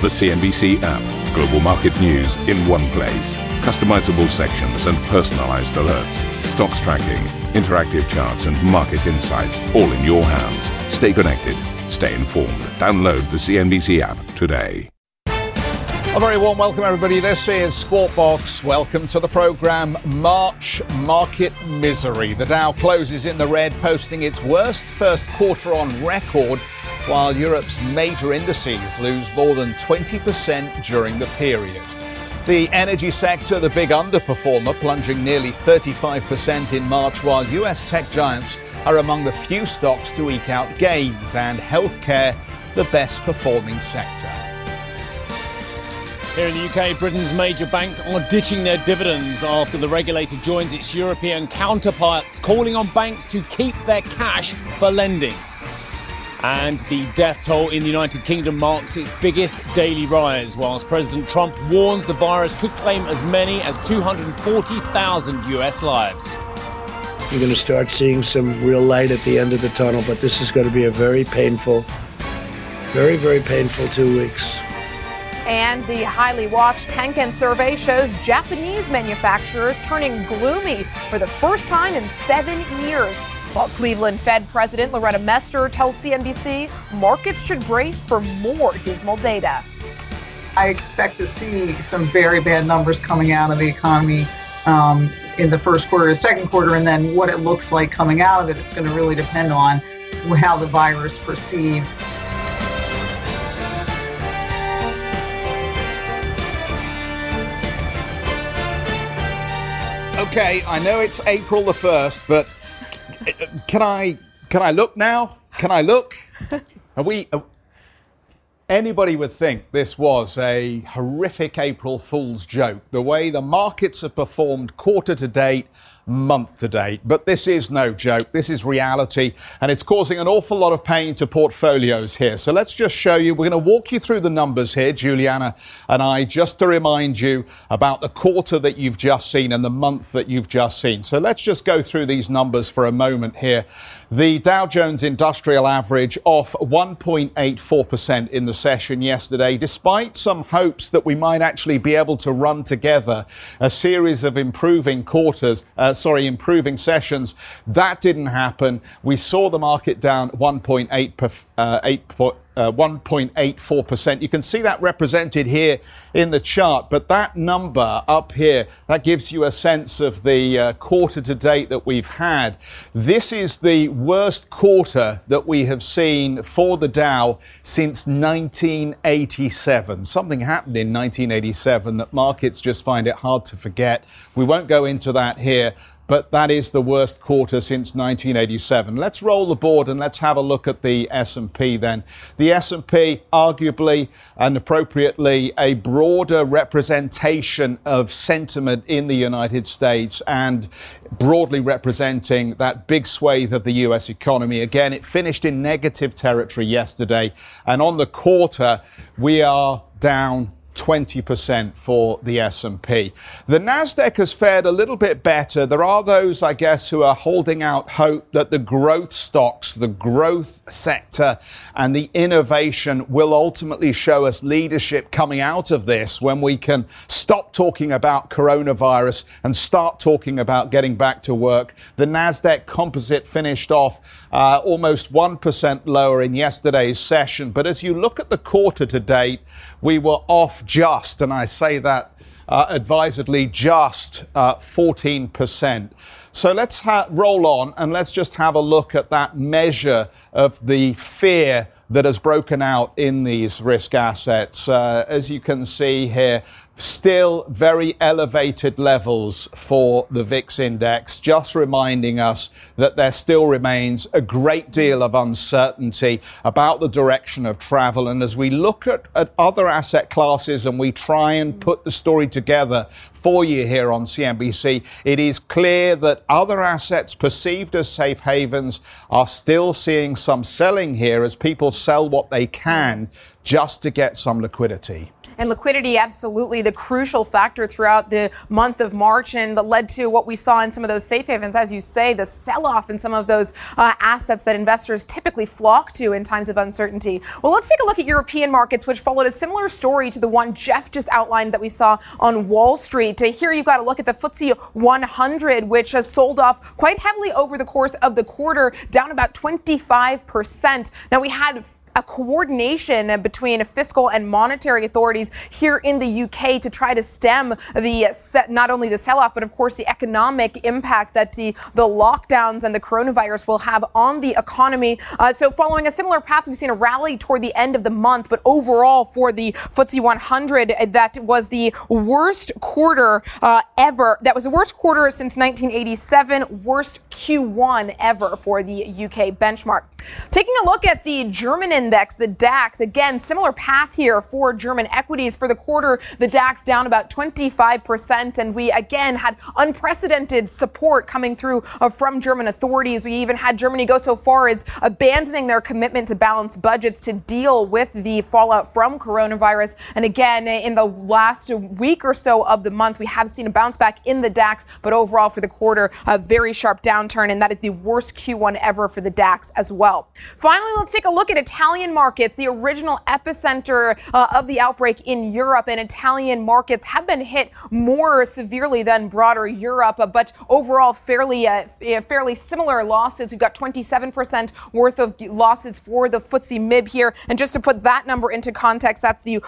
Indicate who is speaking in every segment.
Speaker 1: The CNBC app. Global market news in one place. Customizable sections and personalized alerts. Stocks tracking, interactive charts, and market insights all in your hands. Stay connected. Stay informed. Download the CNBC app today.
Speaker 2: A very warm welcome, everybody. This is Squawk Box. Welcome to the program March Market Misery. The Dow closes in the red, posting its worst first quarter on record while Europe's major indices lose more than 20% during the period. The energy sector, the big underperformer, plunging nearly 35% in March, while US tech giants are among the few stocks to eke out gains, and healthcare, the best performing sector.
Speaker 3: Here in the UK, Britain's major banks are ditching their dividends after the regulator joins its European counterparts, calling on banks to keep their cash for lending. And the death toll in the United Kingdom marks its biggest daily rise, whilst President Trump warns the virus could claim as many as 240,000 US lives.
Speaker 4: You're going to start seeing some real light at the end of the tunnel, but this is going to be a very painful, very, very painful two weeks.
Speaker 5: And the highly watched Tankan survey shows Japanese manufacturers turning gloomy for the first time in seven years. While Cleveland Fed President Loretta Mester tells CNBC markets should brace for more dismal data.
Speaker 6: I expect to see some very bad numbers coming out of the economy um, in the first quarter, the second quarter, and then what it looks like coming out of it. It's going to really depend on how the virus proceeds.
Speaker 2: Okay, I know it's April the 1st, but can I can I look now? Can I look? Are we? Are, anybody would think this was a horrific April Fool's joke. The way the markets have performed quarter to date month to date. But this is no joke. This is reality, and it's causing an awful lot of pain to portfolios here. So let's just show you. We're going to walk you through the numbers here, Juliana and I, just to remind you about the quarter that you've just seen and the month that you've just seen. So let's just go through these numbers for a moment here. The Dow Jones Industrial Average off 1.84% in the session yesterday, despite some hopes that we might actually be able to run together a series of improving quarters. Uh, sorry, improving sessions. That didn't happen. We saw the market down 1.8 uh, 8, uh, 1.84%. You can see that represented here in the chart, but that number up here, that gives you a sense of the uh, quarter to date that we've had. This is the worst quarter that we have seen for the Dow since 1987. Something happened in 1987 that markets just find it hard to forget. We won't go into that here but that is the worst quarter since 1987. Let's roll the board and let's have a look at the S&P then. The S&P arguably and appropriately a broader representation of sentiment in the United States and broadly representing that big swathe of the US economy. Again, it finished in negative territory yesterday and on the quarter we are down 20% for the S&P. The Nasdaq has fared a little bit better. There are those, I guess, who are holding out hope that the growth stocks, the growth sector and the innovation will ultimately show us leadership coming out of this when we can stop talking about coronavirus and start talking about getting back to work. The Nasdaq composite finished off uh, almost 1% lower in yesterday's session, but as you look at the quarter to date, we were off just, and I say that uh, advisedly, just uh, 14%. So let's ha- roll on and let's just have a look at that measure of the fear that has broken out in these risk assets. Uh, as you can see here, still very elevated levels for the VIX index, just reminding us that there still remains a great deal of uncertainty about the direction of travel. And as we look at, at other asset classes and we try and put the story together for you here on CNBC, it is clear that other assets perceived as safe havens are still seeing some selling here as people sell what they can just to get some liquidity.
Speaker 5: And liquidity, absolutely the crucial factor throughout the month of March and that led to what we saw in some of those safe havens, as you say, the sell off in some of those uh, assets that investors typically flock to in times of uncertainty. Well, let's take a look at European markets, which followed a similar story to the one Jeff just outlined that we saw on Wall Street. Here you've got to look at the FTSE 100, which has sold off quite heavily over the course of the quarter, down about 25%. Now, we had a coordination between fiscal and monetary authorities here in the UK to try to stem the not only the sell-off but of course the economic impact that the the lockdowns and the coronavirus will have on the economy. Uh, so following a similar path, we've seen a rally toward the end of the month, but overall for the FTSE 100, that was the worst quarter uh, ever. That was the worst quarter since 1987, worst Q1 ever for the UK benchmark. Taking a look at the German index, the DAX, again, similar path here for German equities. For the quarter, the DAX down about 25%. And we again had unprecedented support coming through uh, from German authorities. We even had Germany go so far as abandoning their commitment to balanced budgets to deal with the fallout from coronavirus. And again, in the last week or so of the month, we have seen a bounce back in the DAX, but overall for the quarter, a very sharp downturn. And that is the worst Q1 ever for the DAX as well. Finally, let's take a look at Italian markets, the original epicenter uh, of the outbreak in Europe. And Italian markets have been hit more severely than broader Europe, but overall fairly uh, fairly similar losses. We've got 27% worth of losses for the FTSE MIB here. And just to put that number into context, that's the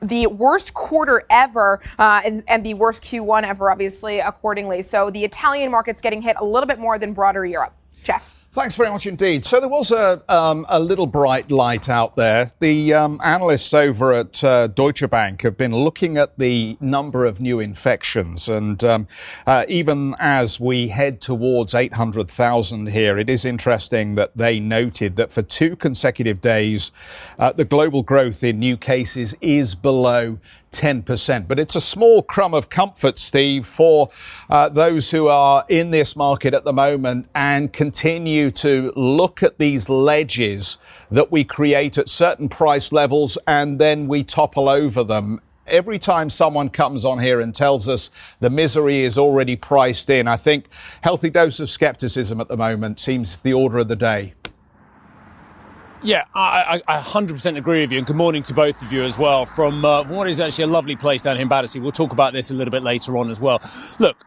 Speaker 5: the worst quarter ever uh, and, and the worst Q1 ever, obviously, accordingly. So the Italian market's getting hit a little bit more than broader Europe. Jeff.
Speaker 2: Thanks very much indeed. So there was a, um, a little bright light out there. The um, analysts over at uh, Deutsche Bank have been looking at the number of new infections. And um, uh, even as we head towards 800,000 here, it is interesting that they noted that for two consecutive days, uh, the global growth in new cases is below 10%. But it's a small crumb of comfort, Steve, for uh, those who are in this market at the moment and continue to look at these ledges that we create at certain price levels and then we topple over them. Every time someone comes on here and tells us the misery is already priced in, I think healthy dose of skepticism at the moment seems the order of the day.
Speaker 3: Yeah, I, I, I, 100% agree with you, and good morning to both of you as well. From uh, what is actually a lovely place down here in Battersea. We'll talk about this a little bit later on as well. Look,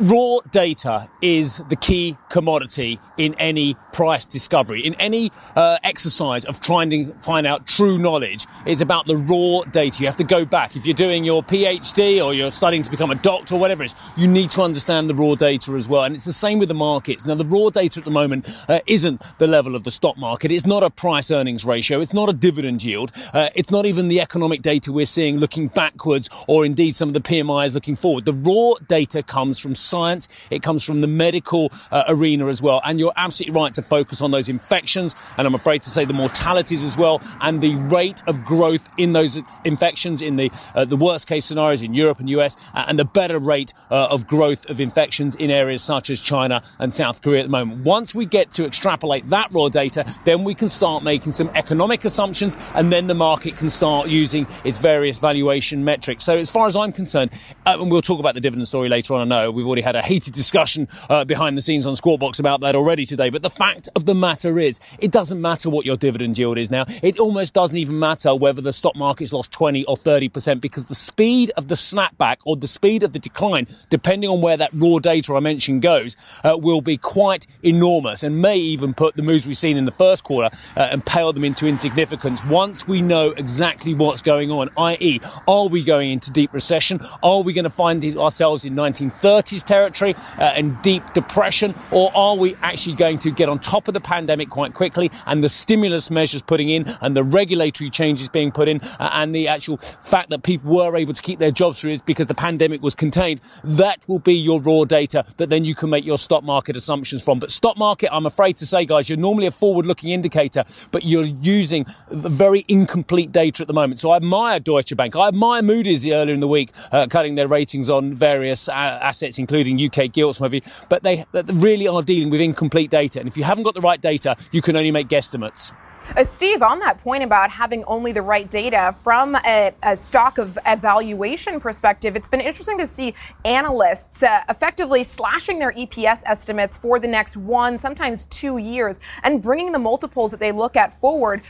Speaker 3: raw data is the key commodity in any price discovery, in any uh, exercise of trying to find out true knowledge. It's about the raw data. You have to go back. If you're doing your PhD or you're studying to become a doctor or whatever it is, you need to understand the raw data as well. And it's the same with the markets. Now, the raw data at the moment uh, isn't the level of the stock market. It's not a price earnings ratio. It's not a dividend yield. Uh, it's not even the economic data we're seeing looking backwards or indeed some of the PMIs looking forward. The raw data comes from science. It comes from the medical uh, arena as well. And you're absolutely right to focus on those infections. And I'm afraid to say the mortalities as well and the rate of growth in those infections in the, uh, the worst case scenarios in Europe and US and the better rate uh, of growth of infections in areas such as China and South Korea at the moment. Once we get to extrapolate that raw data, then we can start making some economic assumptions and then the market can start using its various valuation metrics. So as far as I'm concerned, uh, and we'll talk about the dividend story later on, I know we've already had a heated discussion uh, behind the scenes on Squawk Box about that already today. But the fact of the matter is, it doesn't matter what your dividend yield is now. It almost doesn't even matter whether the stock market's lost 20 or 30% because the speed of the snapback or the speed of the decline, depending on where that raw data I mentioned goes, uh, will be quite enormous and may even put the moves we've seen in the first quarter uh, and pale them into insignificance once we know exactly what's going on, i.e., are we going into deep recession? Are we going to find ourselves in 1930s territory uh, and deep depression? Or are we actually going to get on top of the pandemic quite quickly and the stimulus measures putting in and the regulatory changes being put in uh, and the actual fact that people were able to keep their jobs through it because the pandemic was contained, that will be your raw data that then you can make your stock market assumptions from. But stock market, I'm afraid to say, guys, you're normally a forward looking indicator, but you're using very incomplete data at the moment. So I admire Deutsche Bank. I admire Moody's earlier in the week uh, cutting their ratings on various uh, assets, including UK gilts, maybe, but they really are dealing with incomplete data. And if you haven't got the right data, you can only make guesstimates.
Speaker 5: Uh, Steve, on that point about having only the right data from a, a stock of evaluation perspective, it's been interesting to see analysts uh, effectively slashing their EPS estimates for the next one, sometimes two years, and bringing the multiples that they look at forward,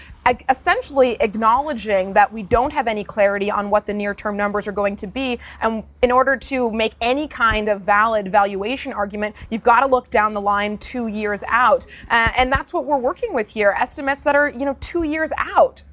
Speaker 5: essentially acknowledging that we don't have any clarity on what the near term numbers are going to be. And in order to make any kind of valid valuation argument, you've got to look down the line two years out. Uh, and that's what we're working with here estimates that are, you know, two years out.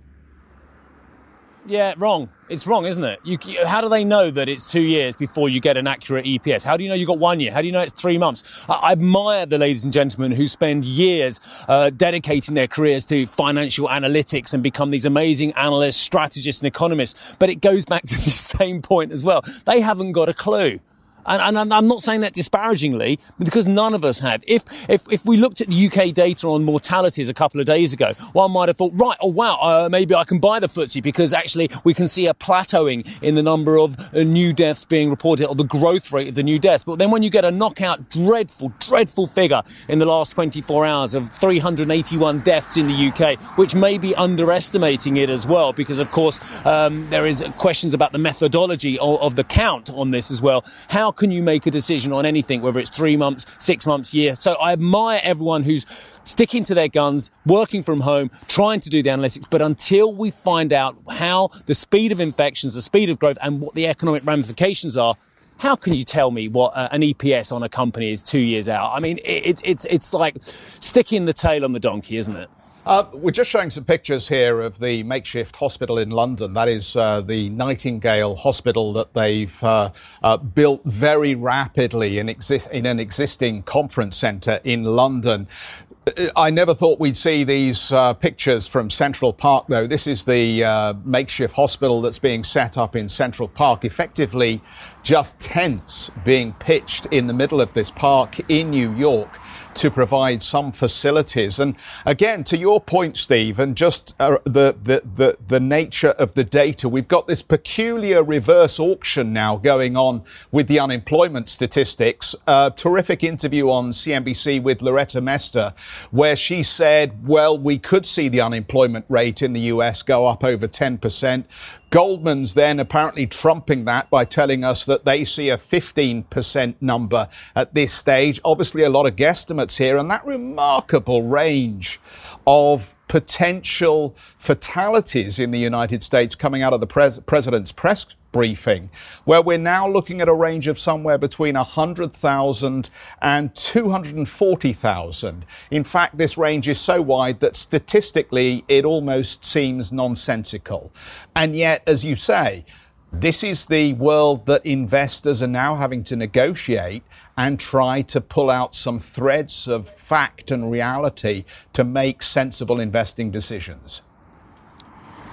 Speaker 3: Yeah, wrong. It's wrong, isn't it? You, how do they know that it's two years before you get an accurate EPS? How do you know you got one year? How do you know it's three months? I, I admire the ladies and gentlemen who spend years uh, dedicating their careers to financial analytics and become these amazing analysts, strategists, and economists. But it goes back to the same point as well. They haven't got a clue. And, and, I'm not saying that disparagingly, because none of us have. If, if, if we looked at the UK data on mortalities a couple of days ago, one might have thought, right, oh wow, uh, maybe I can buy the FTSE because actually we can see a plateauing in the number of uh, new deaths being reported or the growth rate of the new deaths. But then when you get a knockout, dreadful, dreadful figure in the last 24 hours of 381 deaths in the UK, which may be underestimating it as well, because of course um, there is questions about the methodology of, of the count on this as well. How can you make a decision on anything, whether it's three months, six months, year? So I admire everyone who's sticking to their guns, working from home, trying to do the analytics. But until we find out how the speed of infections, the speed of growth, and what the economic ramifications are, how can you tell me what uh, an EPS on a company is two years out? I mean, it, it's it's like sticking the tail on the donkey, isn't it?
Speaker 2: Uh, we're just showing some pictures here of the makeshift hospital in London. That is uh, the Nightingale Hospital that they've uh, uh built very rapidly in, exi- in an existing conference centre in London. I never thought we'd see these uh, pictures from Central Park, though. This is the uh, makeshift hospital that's being set up in Central Park, effectively just tents being pitched in the middle of this park in New York to provide some facilities. And again, to your point, Steve, and just uh, the, the, the, the nature of the data, we've got this peculiar reverse auction now going on with the unemployment statistics. A terrific interview on CNBC with Loretta Mester, where she said, well, we could see the unemployment rate in the US go up over 10%. Goldman's then apparently trumping that by telling us that they see a 15% number at this stage. Obviously, a lot of guesstimates here, and that remarkable range of potential fatalities in the United States coming out of the pres- president's press briefing, where we're now looking at a range of somewhere between 100,000 and 240,000. In fact, this range is so wide that statistically it almost seems nonsensical. And yet, as you say, this is the world that investors are now having to negotiate and try to pull out some threads of fact and reality to make sensible investing decisions.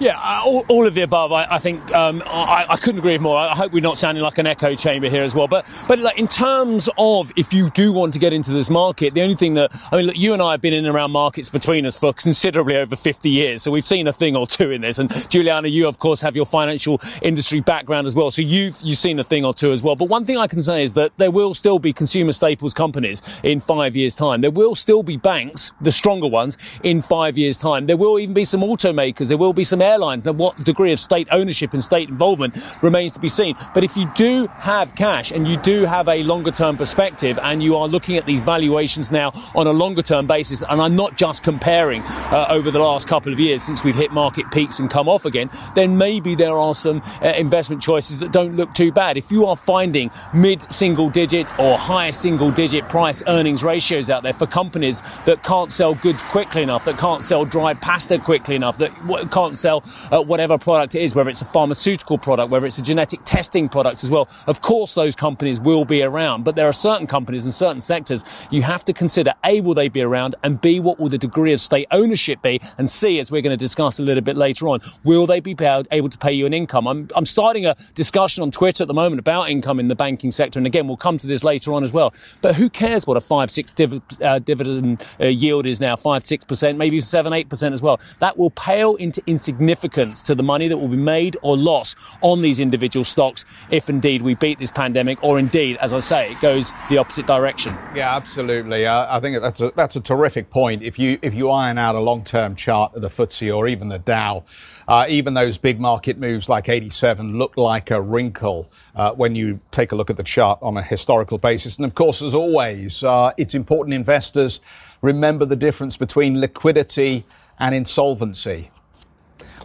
Speaker 3: Yeah, all, all, of the above. I, I think um, I, I, couldn't agree more. I hope we're not sounding like an echo chamber here as well. But but like, in terms of if you do want to get into this market, the only thing that I mean, look, you and I have been in and around markets between us for considerably over 50 years, so we've seen a thing or two in this. And Juliana, you of course have your financial industry background as well, so you've you've seen a thing or two as well. But one thing I can say is that there will still be consumer staples companies in five years' time. There will still be banks, the stronger ones, in five years' time. There will even be some automakers. There will be some airline, what degree of state ownership and state involvement remains to be seen. But if you do have cash and you do have a longer term perspective and you are looking at these valuations now on a longer term basis, and I'm not just comparing uh, over the last couple of years since we've hit market peaks and come off again, then maybe there are some uh, investment choices that don't look too bad. If you are finding mid single digit or higher single digit price earnings ratios out there for companies that can't sell goods quickly enough, that can't sell dry pasta quickly enough, that can't sell uh, whatever product it is, whether it's a pharmaceutical product, whether it's a genetic testing product as well. Of course, those companies will be around, but there are certain companies in certain sectors you have to consider A, will they be around, and B, what will the degree of state ownership be, and C, as we're going to discuss a little bit later on, will they be able to pay you an income? I'm, I'm starting a discussion on Twitter at the moment about income in the banking sector, and again, we'll come to this later on as well. But who cares what a 5 6 div- uh, dividend uh, yield is now? 5 6%, maybe 7 8% as well. That will pale into insignificance significance to the money that will be made or lost on these individual stocks if indeed we beat this pandemic or indeed, as I say, it goes the opposite direction.
Speaker 2: Yeah, absolutely. Uh, I think that's a, that's a terrific point. If you, if you iron out a long term chart of the FTSE or even the Dow, uh, even those big market moves like 87 look like a wrinkle uh, when you take a look at the chart on a historical basis. And of course, as always, uh, it's important investors remember the difference between liquidity and insolvency.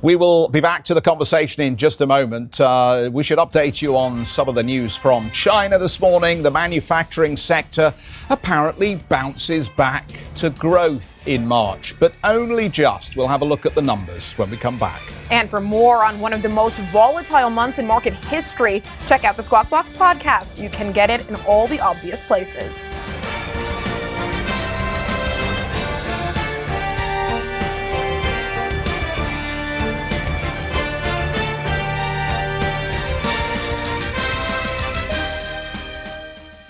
Speaker 2: We will be back to the conversation in just a moment. Uh, we should update you on some of the news from China this morning. The manufacturing sector apparently bounces back to growth in March, but only just. We'll have a look at the numbers when we come back.
Speaker 5: And for more on one of the most volatile months in market history, check out the Squawk Box podcast. You can get it in all the obvious places.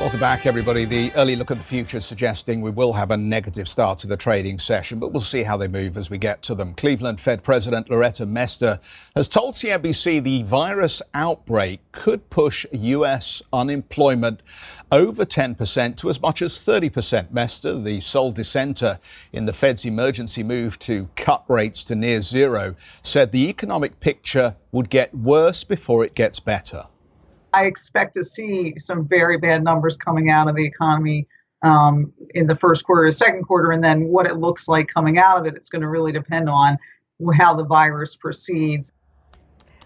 Speaker 2: Welcome back, everybody. The early look at the future suggesting we will have a negative start to the trading session, but we'll see how they move as we get to them. Cleveland Fed President Loretta Mester has told CNBC the virus outbreak could push U.S. unemployment over 10% to as much as 30%. Mester, the sole dissenter in the Fed's emergency move to cut rates to near zero, said the economic picture would get worse before it gets better.
Speaker 6: I expect to see some very bad numbers coming out of the economy um, in the first quarter, the second quarter, and then what it looks like coming out of it. It's going to really depend on how the virus proceeds.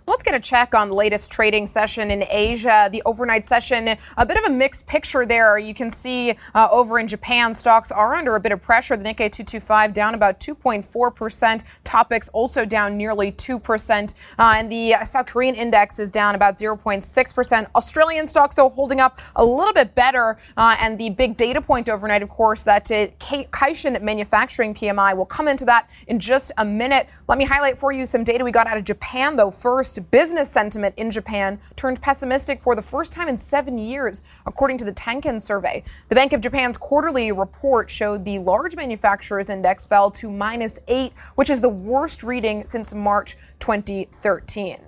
Speaker 5: Let's get a check on the latest trading session in Asia. The overnight session, a bit of a mixed picture there. You can see uh, over in Japan, stocks are under a bit of pressure. The Nikkei 225 down about 2.4%. Topix also down nearly 2%. Uh, and the South Korean index is down about 0.6%. Australian stocks, though, holding up a little bit better. Uh, and the big data point overnight, of course, that uh, Caixin manufacturing PMI. will come into that in just a minute. Let me highlight for you some data we got out of Japan, though, first business sentiment in Japan turned pessimistic for the first time in seven years, according to the Tankan survey. The Bank of Japan's quarterly report showed the large manufacturers index fell to minus eight, which is the worst reading since March 2013.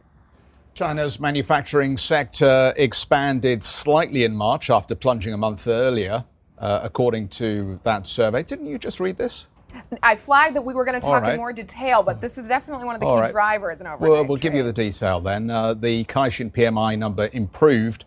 Speaker 2: China's manufacturing sector expanded slightly in March after plunging a month earlier, uh, according to that survey. Didn't you just read this?
Speaker 5: I flagged that we were going to talk right. in more detail, but this is definitely one of the All key right. drivers in overnight.
Speaker 2: Well, we'll give you the detail then. Uh, the Caixin PMI number improved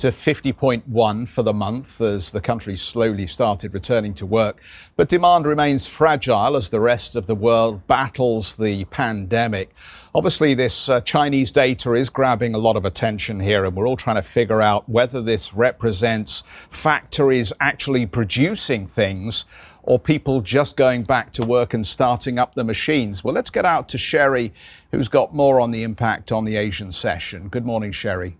Speaker 2: to 50.1 for the month as the country slowly started returning to work. But demand remains fragile as the rest of the world battles the pandemic. Obviously, this uh, Chinese data is grabbing a lot of attention here, and we're all trying to figure out whether this represents factories actually producing things or people just going back to work and starting up the machines? Well, let's get out to Sherry, who's got more on the impact on the Asian session. Good morning, Sherry.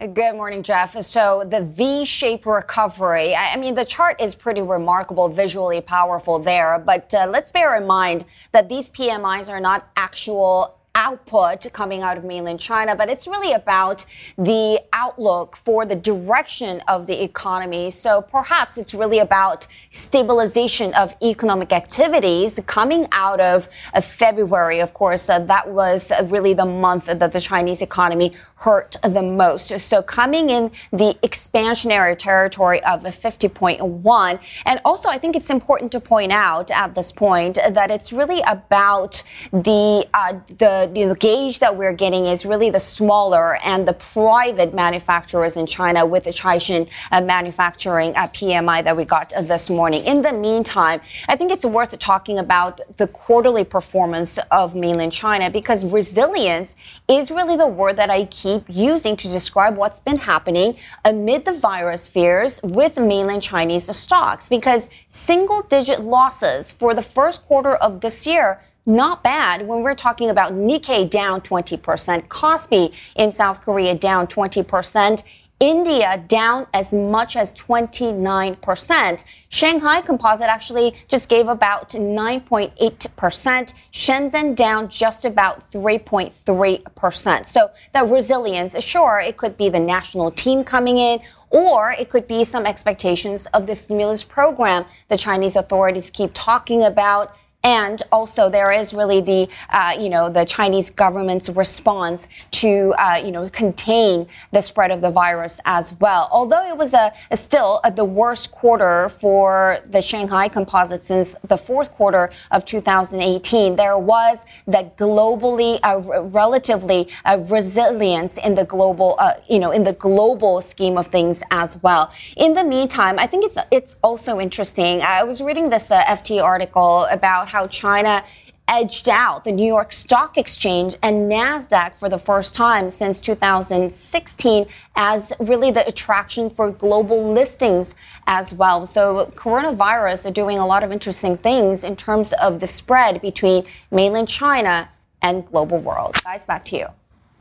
Speaker 7: Good morning, Jeff. So the V-shaped recovery, I mean, the chart is pretty remarkable, visually powerful there. But uh, let's bear in mind that these PMIs are not actual output coming out of mainland China, but it's really about the outlook for the direction of the economy. So perhaps it's really about stabilization of economic activities coming out of, of February. Of course, uh, that was really the month that the Chinese economy hurt the most. So coming in the expansionary territory of 50.1. And also, I think it's important to point out at this point that it's really about the, uh, the the, gauge that we're getting is really the smaller and the private manufacturers in China with the Caixin uh, manufacturing uh, PMI that we got uh, this morning. In the meantime, I think it's worth talking about the quarterly performance of mainland China because resilience is really the word that I keep using to describe what's been happening amid the virus fears with mainland Chinese stocks because single digit losses for the first quarter of this year not bad when we're talking about Nikkei down 20%, Kospi in South Korea down 20%, India down as much as 29%. Shanghai Composite actually just gave about 9.8%. Shenzhen down just about 3.3%. So the resilience, sure, it could be the national team coming in or it could be some expectations of the stimulus program the Chinese authorities keep talking about and also, there is really the, uh, you know, the Chinese government's response to, uh, you know, contain the spread of the virus as well. Although it was a, a still a, the worst quarter for the Shanghai Composite since the fourth quarter of 2018, there was that globally, uh, relatively uh, resilience in the global, uh, you know, in the global scheme of things as well. In the meantime, I think it's it's also interesting. I was reading this uh, FT article about how China edged out the New York Stock Exchange and NASDAQ for the first time since 2016 as really the attraction for global listings as well. So coronavirus are doing a lot of interesting things in terms of the spread between mainland China and global world. Guys, back to you.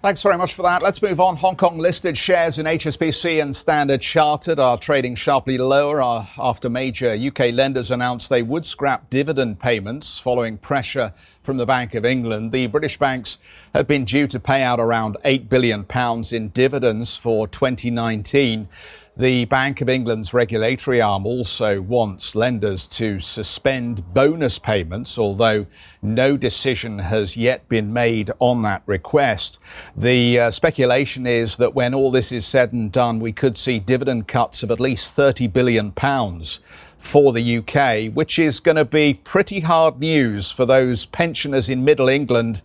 Speaker 2: Thanks very much for that. Let's move on. Hong Kong listed shares in HSBC and Standard Chartered are trading sharply lower uh, after major UK lenders announced they would scrap dividend payments following pressure from the Bank of England. The British banks had been due to pay out around 8 billion pounds in dividends for 2019. The Bank of England's regulatory arm also wants lenders to suspend bonus payments, although no decision has yet been made on that request. The uh, speculation is that when all this is said and done, we could see dividend cuts of at least 30 billion pounds for the UK, which is going to be pretty hard news for those pensioners in Middle England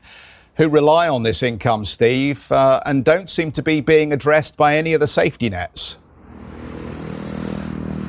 Speaker 2: who rely on this income, Steve, uh, and don't seem to be being addressed by any of the safety nets.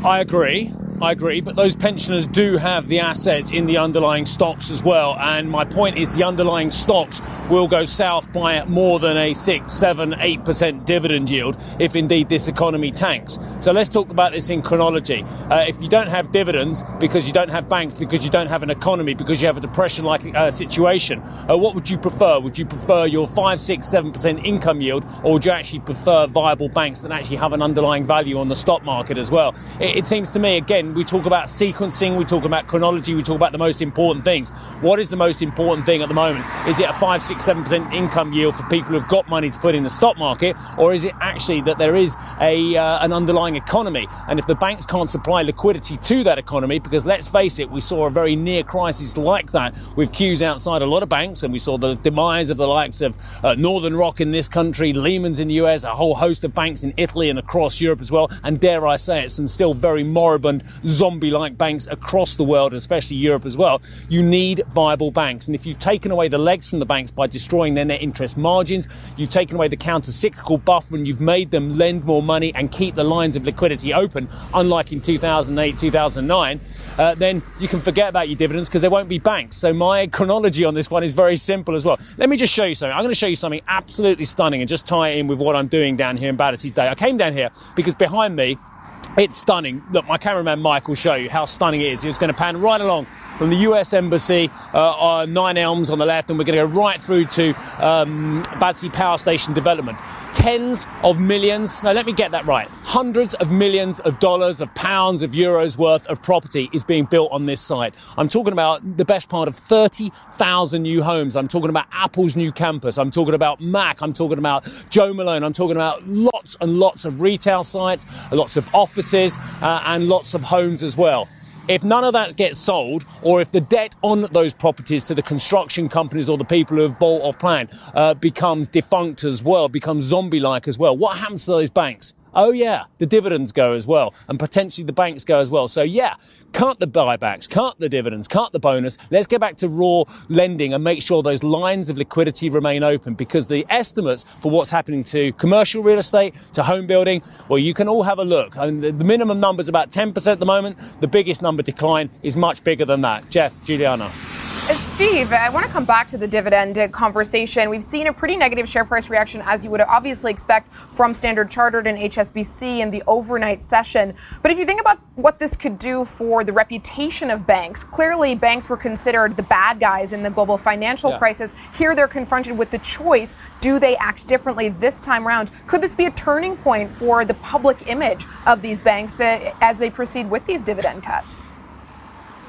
Speaker 3: I agree. I agree, but those pensioners do have the assets in the underlying stocks as well. And my point is the underlying stocks will go south by more than a 6, 7, 8% dividend yield if indeed this economy tanks. So let's talk about this in chronology. Uh, if you don't have dividends because you don't have banks, because you don't have an economy, because you have a depression like uh, situation, uh, what would you prefer? Would you prefer your 5, 6, 7% income yield, or would you actually prefer viable banks that actually have an underlying value on the stock market as well? It, it seems to me, again, we talk about sequencing, we talk about chronology, we talk about the most important things. What is the most important thing at the moment? Is it a 5, 6, 7% income yield for people who've got money to put in the stock market, or is it actually that there is a, uh, an underlying economy? And if the banks can't supply liquidity to that economy, because let's face it, we saw a very near crisis like that with queues outside a lot of banks, and we saw the demise of the likes of uh, Northern Rock in this country, Lehman's in the US, a whole host of banks in Italy and across Europe as well, and dare I say it, some still very moribund zombie like banks across the world, especially Europe as well. You need viable banks. And if you've taken away the legs from the banks by destroying their net interest margins, you've taken away the counter cyclical buffer and you've made them lend more money and keep the lines of liquidity open, unlike in 2008, 2009. Uh, then you can forget about your dividends because there won't be banks. So my chronology on this one is very simple as well. Let me just show you something. I'm going to show you something absolutely stunning and just tie it in with what I'm doing down here in Battersea's Day. I came down here because behind me it's stunning. Look, my cameraman Mike will show you how stunning it is. He's going to pan right along from the US Embassy, uh, Nine Elms on the left, and we're going to go right through to um, Power Station development. Tens of millions, no, let me get that right. Hundreds of millions of dollars, of pounds, of euros worth of property is being built on this site. I'm talking about the best part of 30,000 new homes. I'm talking about Apple's new campus. I'm talking about Mac. I'm talking about Jo Malone. I'm talking about lots and lots of retail sites, lots of offices, uh, and lots of homes as well. If none of that gets sold, or if the debt on those properties to the construction companies or the people who have bought off plan uh, becomes defunct as well, becomes zombie like as well, what happens to those banks? Oh yeah, the dividends go as well, and potentially the banks go as well. So yeah, cut the buybacks, cut the dividends, cut the bonus. Let's get back to raw lending and make sure those lines of liquidity remain open because the estimates for what's happening to commercial real estate, to home building, well, you can all have a look. I mean, the, the minimum number is about 10% at the moment. The biggest number decline is much bigger than that. Jeff, Juliana.
Speaker 5: It's Steve, I want to come back to the dividend conversation. We've seen a pretty negative share price reaction, as you would obviously expect from Standard Chartered and HSBC in the overnight session. But if you think about what this could do for the reputation of banks, clearly banks were considered the bad guys in the global financial yeah. crisis. Here they're confronted with the choice do they act differently this time around? Could this be a turning point for the public image of these banks uh, as they proceed with these dividend cuts?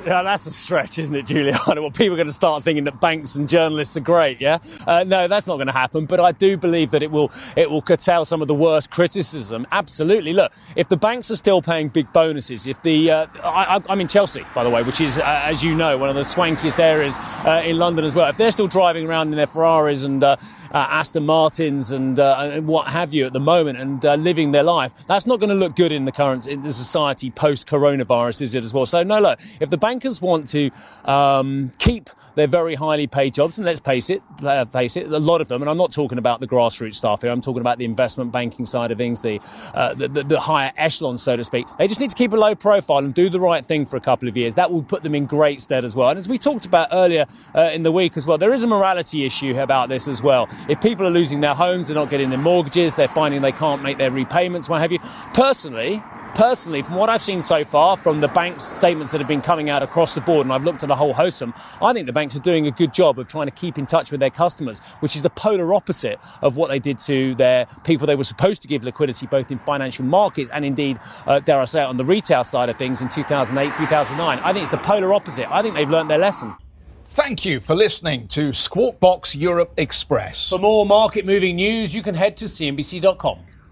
Speaker 3: Yeah, that's a stretch, isn't it, Juliana? Well, people are going to start thinking that banks and journalists are great. Yeah, uh, no, that's not going to happen. But I do believe that it will it will curtail some of the worst criticism. Absolutely. Look, if the banks are still paying big bonuses, if the uh, I, am in Chelsea, by the way, which is, uh, as you know, one of the swankiest areas uh, in London as well. If they're still driving around in their Ferraris and uh, uh, Aston Martins and, and, what have you at the moment and living their life, that's not going to look good in the current in the society post coronavirus, is it as well? So no, look, if the bankers want to um, keep their very highly paid jobs, and let's face it, uh, face it, a lot of them, and I'm not talking about the grassroots staff here. I'm talking about the investment banking side of things, the, uh, the, the, the higher echelon, so to speak. They just need to keep a low profile and do the right thing for a couple of years. That will put them in great stead as well. And as we talked about earlier uh, in the week as well, there is a morality issue about this as well. If people are losing their homes, they're not getting their mortgages, they're finding they can't make their repayments, what have you. Personally, personally, from what I've seen so far, from the bank's statements that have been coming out across the board, and I've looked at a whole host of them, I think the banks are doing a good job of trying to keep in touch with their customers, which is the polar opposite of what they did to their people they were supposed to give liquidity, both in financial markets and indeed, uh, dare I say it, on the retail side of things in 2008, 2009. I think it's the polar opposite. I think they've learned their lesson.
Speaker 2: Thank you for listening to Squawk Box Europe Express.
Speaker 3: For more market moving news, you can head to CNBC.com.